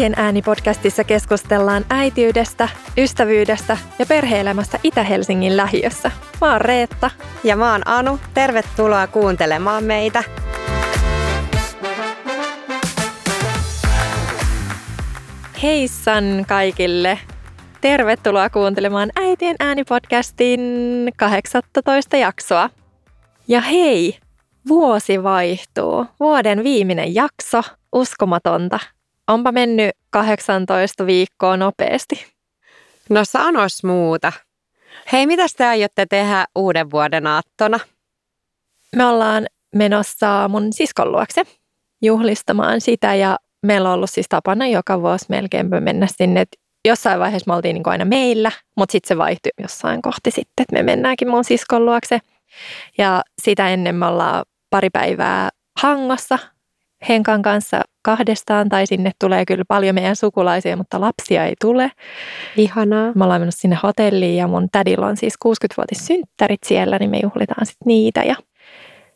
Äitien ääni-podcastissa keskustellaan äitiydestä, ystävyydestä ja perheelämästä Itä-Helsingin lähiössä. Mä oon Reetta. Ja mä oon Anu. Tervetuloa kuuntelemaan meitä. Heissan kaikille! Tervetuloa kuuntelemaan Äitien ääni-podcastin 18 jaksoa. Ja hei, vuosi vaihtuu. Vuoden viimeinen jakso. Uskomatonta. Onpa mennyt 18 viikkoa nopeasti. No sanos muuta. Hei, mitä te aiotte tehdä uuden vuoden aattona? Me ollaan menossa mun siskon luokse juhlistamaan sitä ja meillä on ollut siis tapana joka vuosi melkein mennä sinne. Jossain vaiheessa me oltiin niin aina meillä, mutta sitten se vaihtui jossain kohti sitten, että me mennäänkin mun siskon luokse. Ja sitä ennen me ollaan pari päivää Hangossa Henkan kanssa kahdestaan, tai sinne tulee kyllä paljon meidän sukulaisia, mutta lapsia ei tule. Ihanaa. Me ollaan mennyt sinne hotelliin ja mun tädillä on siis 60-vuotis synttärit siellä, niin me juhlitaan sitten niitä ja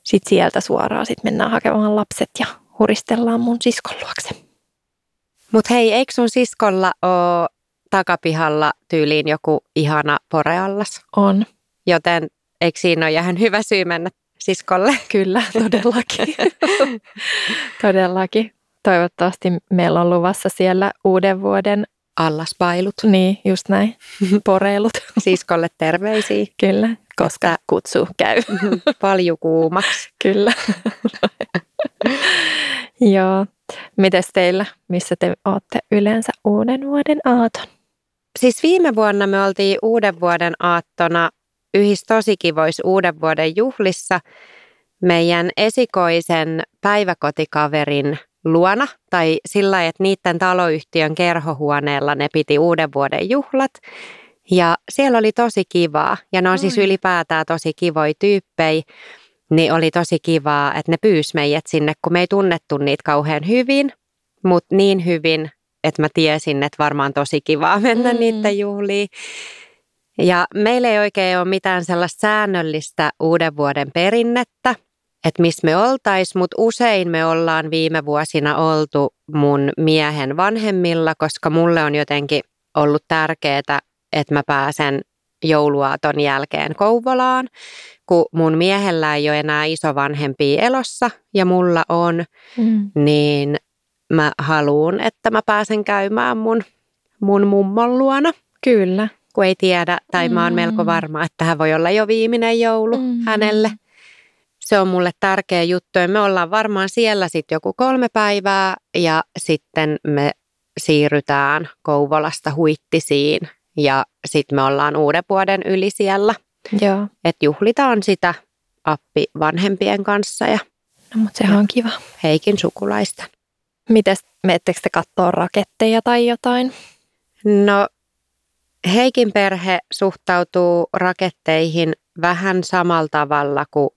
sitten sieltä suoraan sit mennään hakemaan lapset ja huristellaan mun siskon luokse. Mutta hei, eikö sun siskolla ole takapihalla tyyliin joku ihana poreallas? On. Joten eikö siinä ole ihan hyvä syy mennä siskolle? Kyllä, todellakin. todellakin. Toivottavasti meillä on luvassa siellä uuden vuoden Allaspailut. Niin, just näin. Poreilut. Siskolle terveisiä. Kyllä, koska kutsu käy. Paljon kuumaksi. Kyllä. Joo. Mites teillä? Missä te olette yleensä uuden vuoden aaton? Siis viime vuonna me oltiin uuden vuoden aattona yhdessä tosi kivoissa uuden vuoden juhlissa meidän esikoisen päiväkotikaverin luona tai sillä että niiden taloyhtiön kerhohuoneella ne piti uuden vuoden juhlat. Ja siellä oli tosi kivaa ja ne on siis ylipäätään tosi kivoja tyyppejä. Niin oli tosi kivaa, että ne pyys meidät sinne, kun me ei tunnettu niitä kauhean hyvin, mutta niin hyvin, että mä tiesin, että varmaan tosi kivaa mennä mm. niiden juhliin. Ja meillä ei oikein ole mitään sellaista säännöllistä uuden vuoden perinnettä, että missä me oltais, mutta usein me ollaan viime vuosina oltu mun miehen vanhemmilla, koska mulle on jotenkin ollut tärkeää, että mä pääsen jouluaaton jälkeen Kouvolaan, kun mun miehellä ei ole enää isovanhempia elossa ja mulla on, mm. niin mä haluan, että mä pääsen käymään mun, mun mummon luona. Kyllä. Kun ei tiedä, tai mm. mä oon melko varma, että tähän voi olla jo viimeinen joulu mm. hänelle. Se on mulle tärkeä juttu ja me ollaan varmaan siellä sitten joku kolme päivää ja sitten me siirrytään Kouvolasta Huittisiin ja sitten me ollaan uuden vuoden yli siellä. Joo. Että juhlitaan sitä appi vanhempien kanssa ja No, mutta sehän on kiva. Heikin sukulaista. Mites, meettekö te katsoa raketteja tai jotain? No Heikin perhe suhtautuu raketteihin vähän samalla tavalla kuin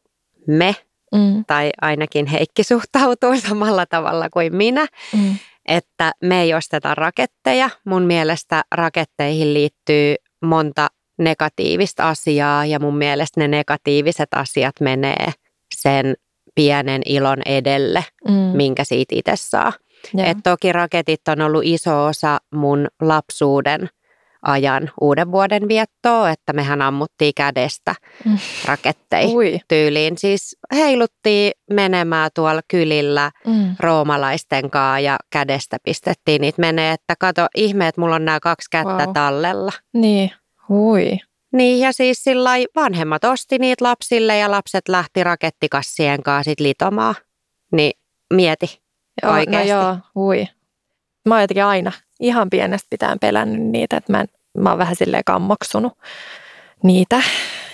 me, mm. tai ainakin Heikki suhtautuu samalla tavalla kuin minä, mm. että me ei osteta raketteja. Mun mielestä raketteihin liittyy monta negatiivista asiaa ja mun mielestä ne negatiiviset asiat menee sen pienen ilon edelle, mm. minkä siitä itse saa. Et toki raketit on ollut iso osa mun lapsuuden ajan uuden vuoden viettoa, että mehän ammuttiin kädestä mm. raketteja Ui. tyyliin. Siis heiluttiin menemään tuolla kylillä mm. roomalaisten kanssa ja kädestä pistettiin niitä menee, että kato ihme, että mulla on nämä kaksi kättä wow. tallella. Niin, hui. Niin ja siis sillä vanhemmat osti niitä lapsille ja lapset lähti rakettikassien kanssa sit litomaan. Niin mieti joo, oikeasti. No joo, hui. Mä oon jotenkin aina ihan pienestä pitään pelännyt niitä, että mä, en, mä oon vähän silleen kammoksunut niitä.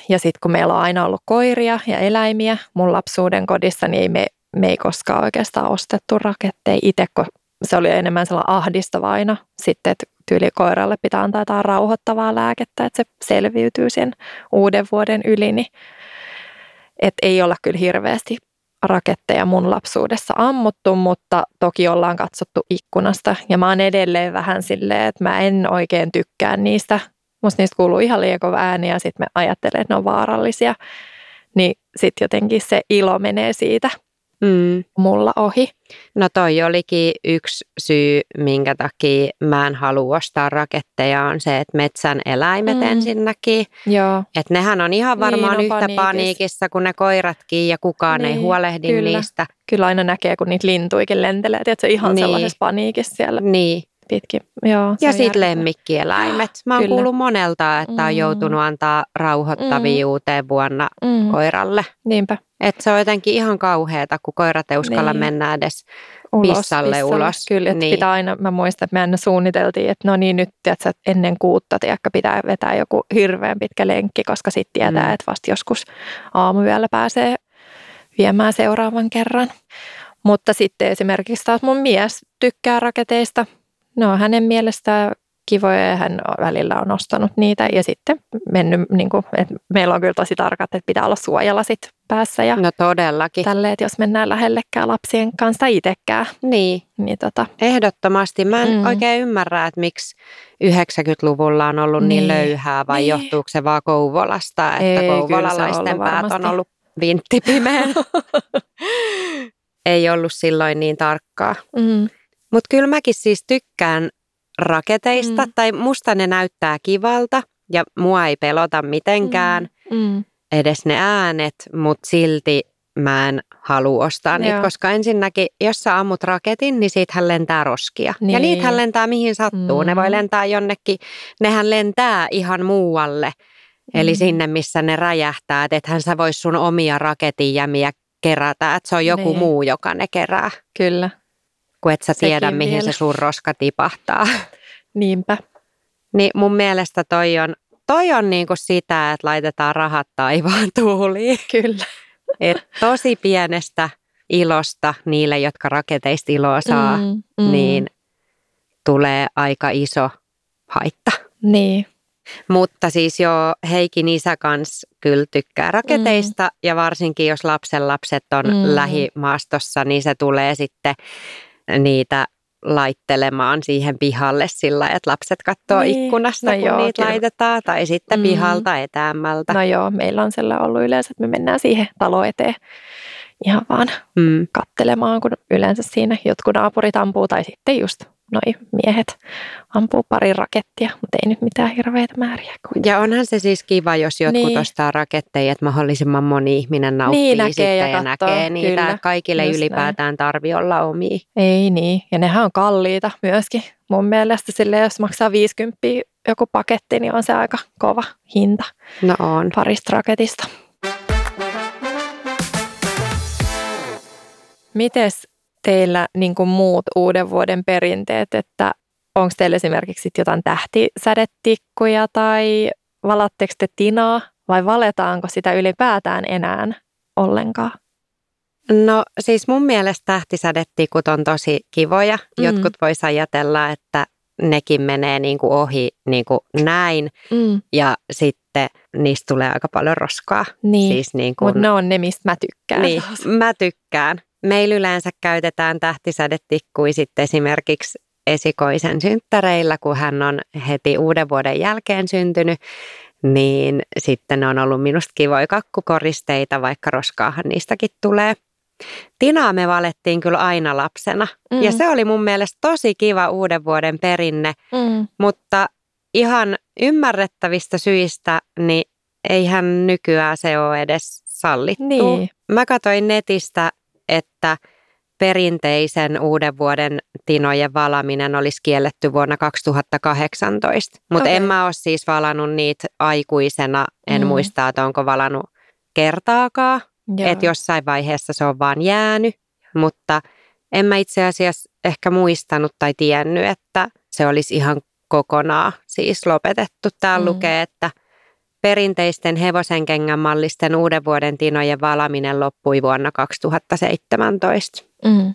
Ja sitten kun meillä on aina ollut koiria ja eläimiä mun lapsuuden kodissa, niin ei me, me ei koskaan oikeastaan ostettu raketteja itse, kun se oli enemmän sellainen ahdistava aina sitten, että tyyli koiralle pitää antaa jotain rauhoittavaa lääkettä, että se selviytyy sen uuden vuoden yli, niin että ei olla kyllä hirveästi raketteja mun lapsuudessa ammuttu, mutta toki ollaan katsottu ikkunasta. Ja mä oon edelleen vähän silleen, että mä en oikein tykkää niistä. Musta niistä kuuluu ihan liian ääni ja sitten mä ajattelen, että ne on vaarallisia. Niin sitten jotenkin se ilo menee siitä. Mm. mulla ohi. No toi olikin yksi syy, minkä takia mä en halua ostaa raketteja, on se, että metsän eläimet Mm. ensinnäkin. Joo, Että nehän on ihan varmaan Niin, on yhtä paniikissa. paniikissa kuin ne koiratkin ja kukaan ei Niin, huolehdi kyllä. niistä. kyllä aina näkee, kun niitä lintuikin lentelee. Tiedätkö, ihan Niin. sellaisessa paniikissa siellä Niin. Pitkin. Joo, Ja on sitten lemmikkieläimet. Mä oon Kyllä. kuullut monelta, että on Mm. joutunut antaa rauhoittavia Mm. uuteen vuonna Mm, koiralle. niinpä, Et se on jotenkin ihan kauheata, kun koirat ei uskalla Niin. mennä edes. ulos, Pissalle ulos. Kyllä, että Niin. pitää aina, mä muistan, että me aina suunniteltiin, että no niin nyt tiedätkö, että ennen kuutta tiedätkö, pitää vetää joku hirveän pitkä lenkki, koska sitten tietää, Mm. että vasta joskus aamuyöllä pääsee viemään seuraavan kerran. Mutta sitten esimerkiksi taas mun mies tykkää raketeista. Ne on hänen mielestään kivoja ja hän välillä on ostanut niitä ja sitten mennyt, niin kuin, että meillä on kyllä tosi tarkat, että pitää olla suojalasit päässä ja No todellakin. tälleen, että jos mennään lähellekään lapsien kanssa itsekään, Niin, niin tota, ehdottomasti. Mä en Mm. oikein ymmärrä, että miksi 90-luvulla on ollut niin, Niin. löyhää vai Niin. johtuuko se vaan Kouvolasta, että Ei, on kouvolalaisten ollut päät on varmasti. ollut vinttipimeä. Ei ollut silloin niin tarkkaa. mm, Mutta kyllä mäkin siis tykkään raketeista, Mm. tai musta ne näyttää kivalta, ja mua ei pelota mitenkään, mm, edes ne äänet, mutta silti mä en halua ostaa niitä, Joo. koska ensinnäkin, jos sä ammut raketin, niin siitähän lentää roskia. Ja Niin. niitähän lentää mihin sattuu. Ne voi Mm. lentää jonnekin, nehän lentää ihan muualle, eli Mm. sinne, missä ne räjähtää. Et ethän sä vois sun omia raketinjämiä kerätä, että se on joku Niin. muu, joka ne kerää, kyllä, kun et sä tiedä, Sekin mihin vielä. se sun roska tipahtaa. niinpä. Niin mun mielestä toi on, toi on niinku sitä, että laitetaan rahat taivaan tuuliin. Kyllä. Et tosi pienestä ilosta niille, jotka raketeista iloa saa, mm, mm, niin tulee aika iso haitta. Niin, Mutta siis jo Heikin isä kans kyllä tykkää raketeista mm. ja varsinkin jos lapsen lapset on mm. lähimaastossa, niin se tulee sitten niitä laittelemaan siihen pihalle sillä, että lapset katsoo Niin. ikkunasta, No kun joo, niitä kyllä. laitetaan, tai sitten Mm. pihalta etäämmältä. no joo, meillä on sellainen ollut yleensä, että me mennään siihen talo eteen ihan vaan Mm. kattelemaan, kun yleensä siinä jotkut naapurit ampuu tai sitten just noi miehet ampuu pari rakettia, mutta ei nyt mitään hirveitä määriä. Kuin. Ja onhan se siis kiva, jos jotkut Niin. niin. ostaa raketteja, että mahdollisimman moni ihminen nauttii Niin, näkee sitten ja ja, näkee niitä. kyllä. Kaikille Just ylipäätään tarvi olla omia. Ei niin, ja nehän on kalliita myöskin. Mun mielestä sille, jos maksaa 50 joku paketti, niin on se aika kova hinta No on. parista raketista. Mites teillä niin kuin muut uuden vuoden perinteet, että onko teillä esimerkiksi jotain tähtisädetikkuja tai valatteko te tinaa vai valetaanko sitä ylipäätään enää ollenkaan? No siis mun mielestä tähtisädetikut on tosi kivoja. Mm. Jotkut vois ajatella, että nekin menee niin kuin ohi niin kuin näin Mm, ja sitten niistä tulee aika paljon roskaa. niin, Siis niin kuin, mutta ne on ne, mistä mä tykkään. Niin, mä tykkään. Meillä yleensä käytetään tähtisädetikkuja sitten esimerkiksi esikoisen synttäreillä, kun hän on heti uuden vuoden jälkeen syntynyt, niin sitten ne on ollut minusta kivoja kakkukoristeita, vaikka roskaahan niistäkin tulee. Tinaa me valettiin kyllä aina lapsena Mm. ja se oli mun mielestä tosi kiva uuden vuoden perinne, Mm, mutta ihan ymmärrettävistä syistä, niin eihän nykyään se ole edes sallittu. Niin. Mä katsoin netistä, että perinteisen uuden vuoden tinojen valaminen olisi kielletty vuonna 2018. Mutta Okei. en mä ole siis valannut niitä aikuisena. En Mm. muista, että onko valannut kertaakaan. Että jossain vaiheessa se on vaan jäänyt. Mutta en mä itse asiassa ehkä muistanut tai tiennyt, että se olisi ihan kokonaan siis lopetettu. Täällä mm. lukee, että perinteisten hevosenkengän mallisten uuden vuoden tinojen valaminen loppui vuonna 2017. Mm,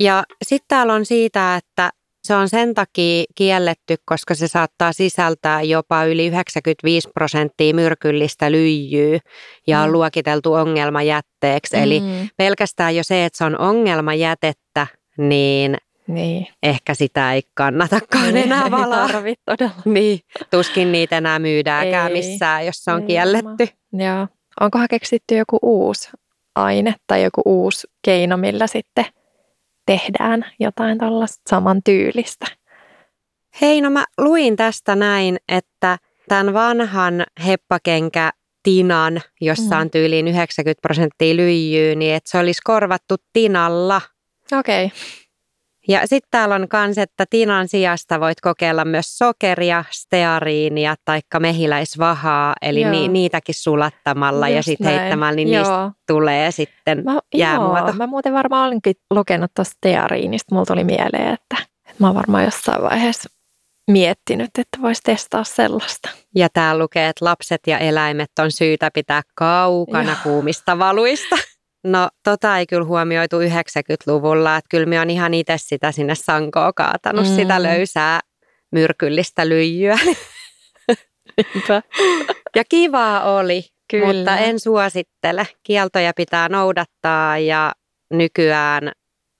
Ja sitten täällä on siitä, että se on sen takia kielletty, koska se saattaa sisältää jopa yli 95 prosenttia myrkyllistä lyijyä ja on Mm. luokiteltu ongelmajätteeksi. Eli mm, pelkästään jo se, että se on ongelmajätettä, niin niin. ehkä sitä ei kannatakaan Ei- enää ei valaa. tarvi todella. Niin, tuskin niitä enää myydäänkään Ei, missään, jos se on ei kielletty. Joo. Onkohan keksitty joku uusi aine tai joku uusi keino, millä sitten tehdään jotain tällaista saman tyylistä. Hei, no mä luin tästä näin, että tämän vanhan heppakenkä tinan, jossa mm. on tyyliin 90 prosenttia lyijyä, niin että se olisi korvattu tinalla. Okei. Okay. Ja sitten täällä on kans, että tinan sijasta voit kokeilla myös sokeria, steariinia tai mehiläisvahaa, eli ni, niitäkin sulattamalla Just ja sitten heittämällä, niin joo. niistä tulee sitten mä, jäämuoto. Joo, mä muuten varmaan olinkin lukenut tuosta steariinista, mulla tuli mieleen, että, että mä oon varmaan jossain vaiheessa miettinyt, että voisi testaa sellaista. Ja tää lukee, että lapset ja eläimet on syytä pitää kaukana Joo. kuumista valuista. No tota ei kyllä huomioitu 90-luvulla, että kyllä me on ihan itse sitä sinne sankoa kaatanut, mm. sitä löysää myrkyllistä lyijyä. ja kivaa oli, kyllä. mutta en suosittele. Kieltoja pitää noudattaa ja nykyään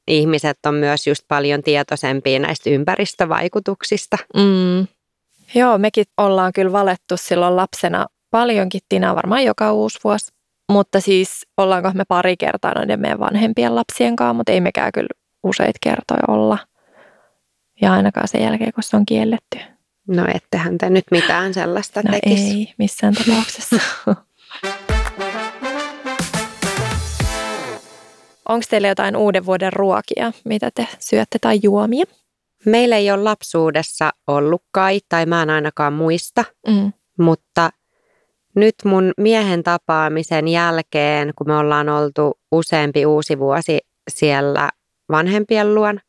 ihmiset on myös just paljon tietoisempia näistä ympäristövaikutuksista. Mm. Joo, mekin ollaan kyllä valettu silloin lapsena paljonkin tinaa, varmaan joka uusi vuosi. Mutta siis ollaanko me pari kertaa noiden meidän vanhempien lapsien kanssa, mutta ei mekään kyllä useita kertoja olla. Ja ainakaan sen jälkeen, kun se on kielletty. No ettehän te nyt mitään sellaista no tekisi. ei, missään tapauksessa. Onko teillä jotain uuden vuoden ruokia, mitä te syötte tai juomia? Meillä ei ole lapsuudessa ollut kai, tai mä en ainakaan muista, mm. mutta nyt mun miehen tapaamisen jälkeen, kun me ollaan oltu useampi uusi vuosi siellä vanhempien luon,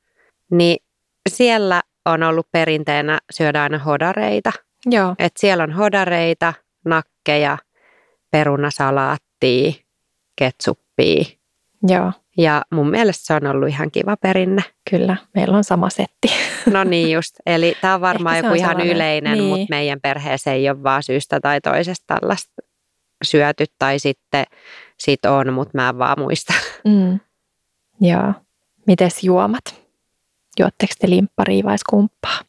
niin siellä on ollut perinteenä syödä aina hodareita. Joo. Et siellä on hodareita, nakkeja, perunasalaattia, ketsuppia. Joo. Ja mun mielestä se on ollut ihan kiva perinne. Kyllä, meillä on sama setti. No niin just, eli tämä on varmaan joku on ihan sellainen. yleinen, niin. mutta meidän perheessä ei ole vaan syystä tai toisesta tällaista syöty tai sitten sit on, mutta mä en vaan muista. Mm. Joo. Mites juomat? Juotteko te limpparia vai skumppaa?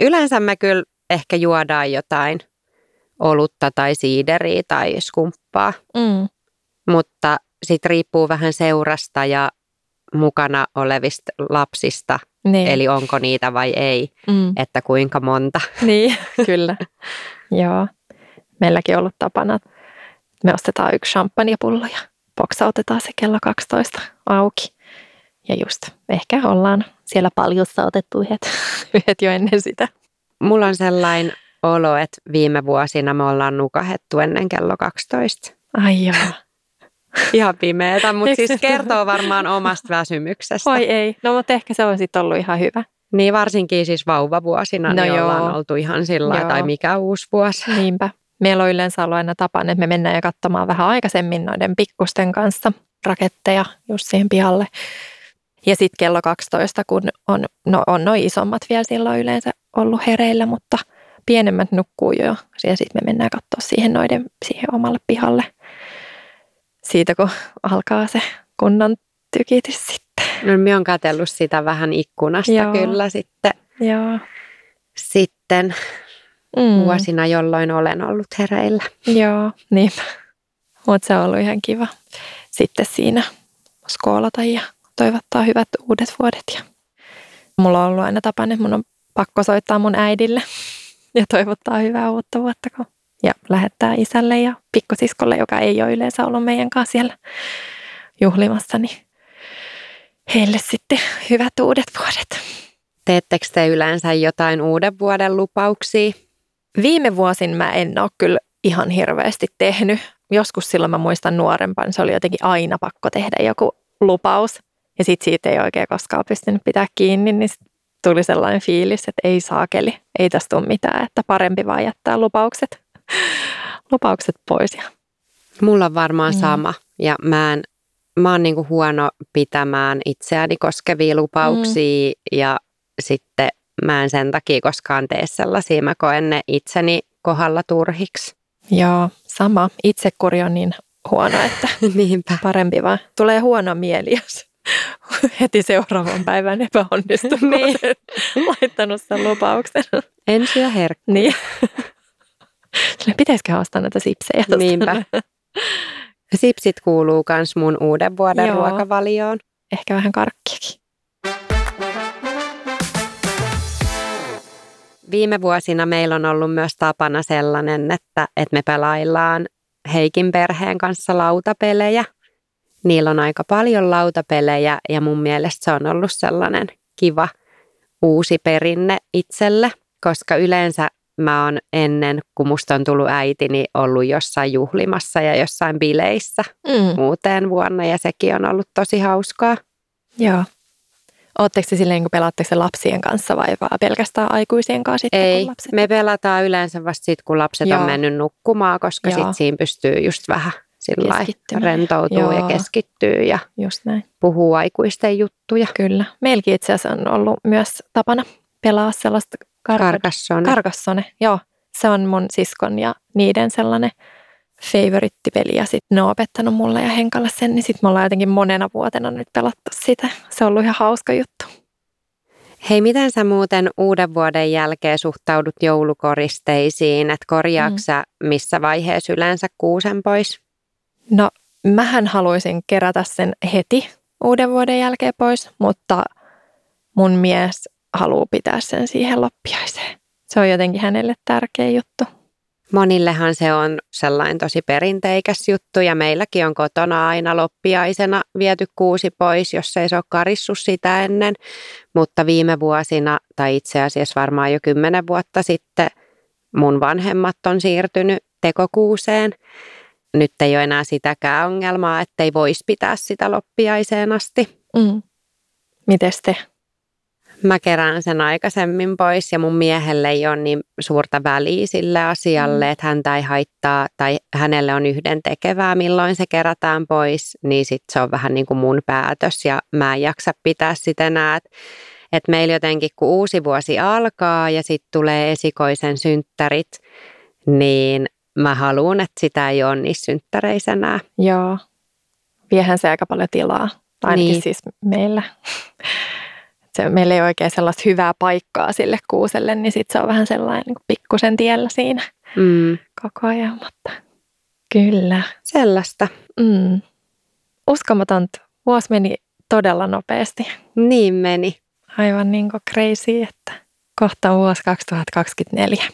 Yleensä me kyllä ehkä juodaan jotain olutta tai siideriä tai skumppaa. Mm. Mutta sitten riippuu vähän seurasta ja mukana olevista lapsista, niin. eli onko niitä vai ei, mm. että kuinka monta. Niin, kyllä. Joo. Meilläkin on ollut tapana, että me ostetaan yksi champagnepullo ja boksautetaan se kello 12 auki. Ja just ehkä ollaan siellä paljossa otettu yhdet, yhdet jo ennen sitä. Mulla on sellainen olo, että viime vuosina me ollaan nukahettu ennen kello 12. Ai joo. Ihan pimeätä, mutta siis kertoo varmaan omasta väsymyksestä. Oi ei, no mutta ehkä se on sitten ollut ihan hyvä. Niin varsinkin siis vauvavuosina no niin joo. ollaan oltu ihan sillä joo. tai mikä uusi vuosi. Niinpä. Meillä on yleensä ollut aina tapana, että me mennään ja katsomaan vähän aikaisemmin noiden pikkusten kanssa raketteja just siihen pihalle. Ja sitten kello 12, kun on, no, on noin isommat vielä silloin yleensä ollut hereillä, mutta pienemmät nukkuu jo. Ja sitten me mennään katsoa siihen noiden siihen omalle pihalle siitä, kun alkaa se kunnan tykitys sitten. No, minä olen katsellut sitä vähän ikkunasta Joo. kyllä sitten. Joo. Sitten mm. vuosina, jolloin olen ollut hereillä. Joo, niin. Mutta se on ollut ihan kiva sitten siinä skoolata ja toivottaa hyvät uudet vuodet. Ja mulla on ollut aina tapana, että mun on pakko soittaa mun äidille ja toivottaa hyvää uutta vuotta, kun ja lähettää isälle ja pikkosiskolle, joka ei ole yleensä ollut meidän kanssa siellä juhlimassa, niin heille sitten hyvät uudet vuodet. Teettekö te yleensä jotain uuden vuoden lupauksia? Viime vuosin mä en ole kyllä ihan hirveästi tehnyt. Joskus silloin mä muistan nuorempana, se oli jotenkin aina pakko tehdä joku lupaus. Ja sitten siitä ei oikein koskaan pystynyt pitää kiinni, niin tuli sellainen fiilis, että ei saakeli, ei tästä tule mitään, että parempi vaan jättää lupaukset lupaukset pois. Ja... Mulla on varmaan mm. sama ja mä, en, mä oon niinku huono pitämään itseäni koskevia lupauksia mm. ja sitten mä en sen takia koskaan tee sellaisia. Mä koen ne itseni kohdalla turhiksi. Joo, sama. Itsekuri on niin huono, että Niinpä. parempi vaan. Tulee huono mieli, jos heti seuraavan päivän epäonnistuu, niin. laittanut sen lupauksen. En syö herkkua. Niin. Pitäisikö ostaa näitä sipsejä? Niinpä. Sipsit kuuluu myös mun uuden vuoden Joo. ruokavalioon. Ehkä vähän karkkiakin. Viime vuosina meillä on ollut myös tapana sellainen, että, että me pelaillaan Heikin perheen kanssa lautapelejä. Niillä on aika paljon lautapelejä ja mun mielestä se on ollut sellainen kiva uusi perinne itselle, koska yleensä mä oon ennen, kun musta on tullut äiti, niin ollut jossain juhlimassa ja jossain bileissä Mm. uuteen vuonna ja sekin on ollut tosi hauskaa. Joo. Oletteko te silleen, kun pelaatteko se lapsien kanssa vai vaan pelkästään aikuisien kanssa sitten, Ei, kun lapset? me pelataan yleensä vasta sit, kun lapset Joo. on mennyt nukkumaan, koska Joo. sit siinä pystyy just vähän sillä rentoutuu ja Joo. keskittyy ja Just näin. puhuu aikuisten juttuja. Kyllä. Meilläkin itse asiassa on ollut myös tapana pelaa sellaista kar- Karkassone. Karkassone. Joo, se on mun siskon ja niiden sellainen favorittipeli ja sitten ne on opettanut mulle ja Henkalle sen, niin sitten me ollaan jotenkin monena vuotena nyt pelattu sitä. Se on ollut ihan hauska juttu. Hei, miten sä muuten uuden vuoden jälkeen suhtaudut joulukoristeisiin? Että korjaatko Mm. sä missä vaiheessa yleensä kuusen pois? No, mähän haluaisin kerätä sen heti uuden vuoden jälkeen pois, mutta mun mies haluaa pitää sen siihen loppiaiseen. Se on jotenkin hänelle tärkeä juttu. Monillehan se on sellainen tosi perinteikäs juttu ja meilläkin on kotona aina loppiaisena viety kuusi pois, jos ei se ole karissut sitä ennen. Mutta viime vuosina, tai itse asiassa varmaan jo kymmenen vuotta sitten, mun vanhemmat on siirtynyt tekokuuseen. Nyt ei ole enää sitäkään ongelmaa, ettei voisi pitää sitä loppiaiseen asti. Mm. Mites te? Mä kerään sen aikaisemmin pois ja mun miehelle ei ole niin suurta väliä sille asialle, Mm. että häntä ei haittaa tai hänelle on yhden tekevää, milloin se kerätään pois, niin sit se on vähän niin kuin mun päätös ja mä en jaksa pitää sitä enää. Että et meillä jotenkin kun uusi vuosi alkaa ja sitten tulee esikoisen synttärit, niin mä haluan, että sitä ei ole niissä synttäreissä enää. Joo. Viehän se aika paljon tilaa. Ainakin Niin. siis meillä. Se, meillä ei ole oikein sellaista hyvää paikkaa sille kuuselle, niin sit se on vähän sellainen niin pikkusen tiellä siinä Mm, koko ajan. Mutta kyllä. sellaista. Mm. Uskomatonta. Vuosi meni todella nopeasti. Niin meni. Aivan niin kuin crazy, että kohta vuosi 2024.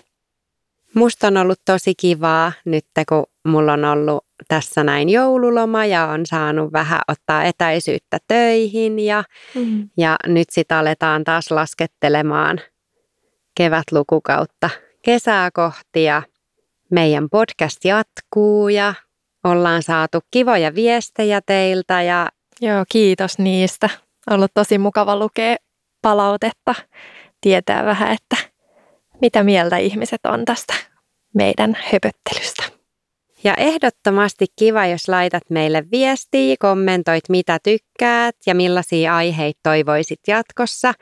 Musta on ollut tosi kivaa nyt, kun mulla on ollut tässä näin joululoma ja on saanut vähän ottaa etäisyyttä töihin ja, Mm. ja nyt sitten aletaan taas laskettelemaan kevätlukukautta kesää kohti ja meidän podcast jatkuu ja ollaan saatu kivoja viestejä teiltä ja Joo, kiitos niistä. Ollut tosi mukava lukea palautetta, tietää vähän, että mitä mieltä ihmiset on tästä meidän höpöttelystä. Ja ehdottomasti kiva, jos laitat meille viestiä, kommentoit mitä tykkäät ja millaisia aiheita toivoisit jatkossa,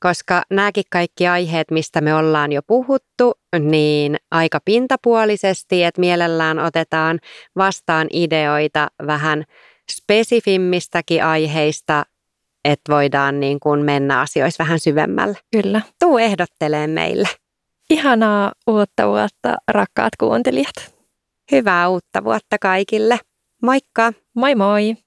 koska nämäkin kaikki aiheet, mistä me ollaan jo puhuttu, niin aika pintapuolisesti, että mielellään otetaan vastaan ideoita vähän spesifimmistäkin aiheista, että voidaan niin kuin mennä asioissa vähän syvemmälle. Kyllä. Tuu ehdottelee meille. Ihanaa uutta vuotta, rakkaat kuuntelijat. Hyvää uutta vuotta kaikille. Moikka! Moi moi!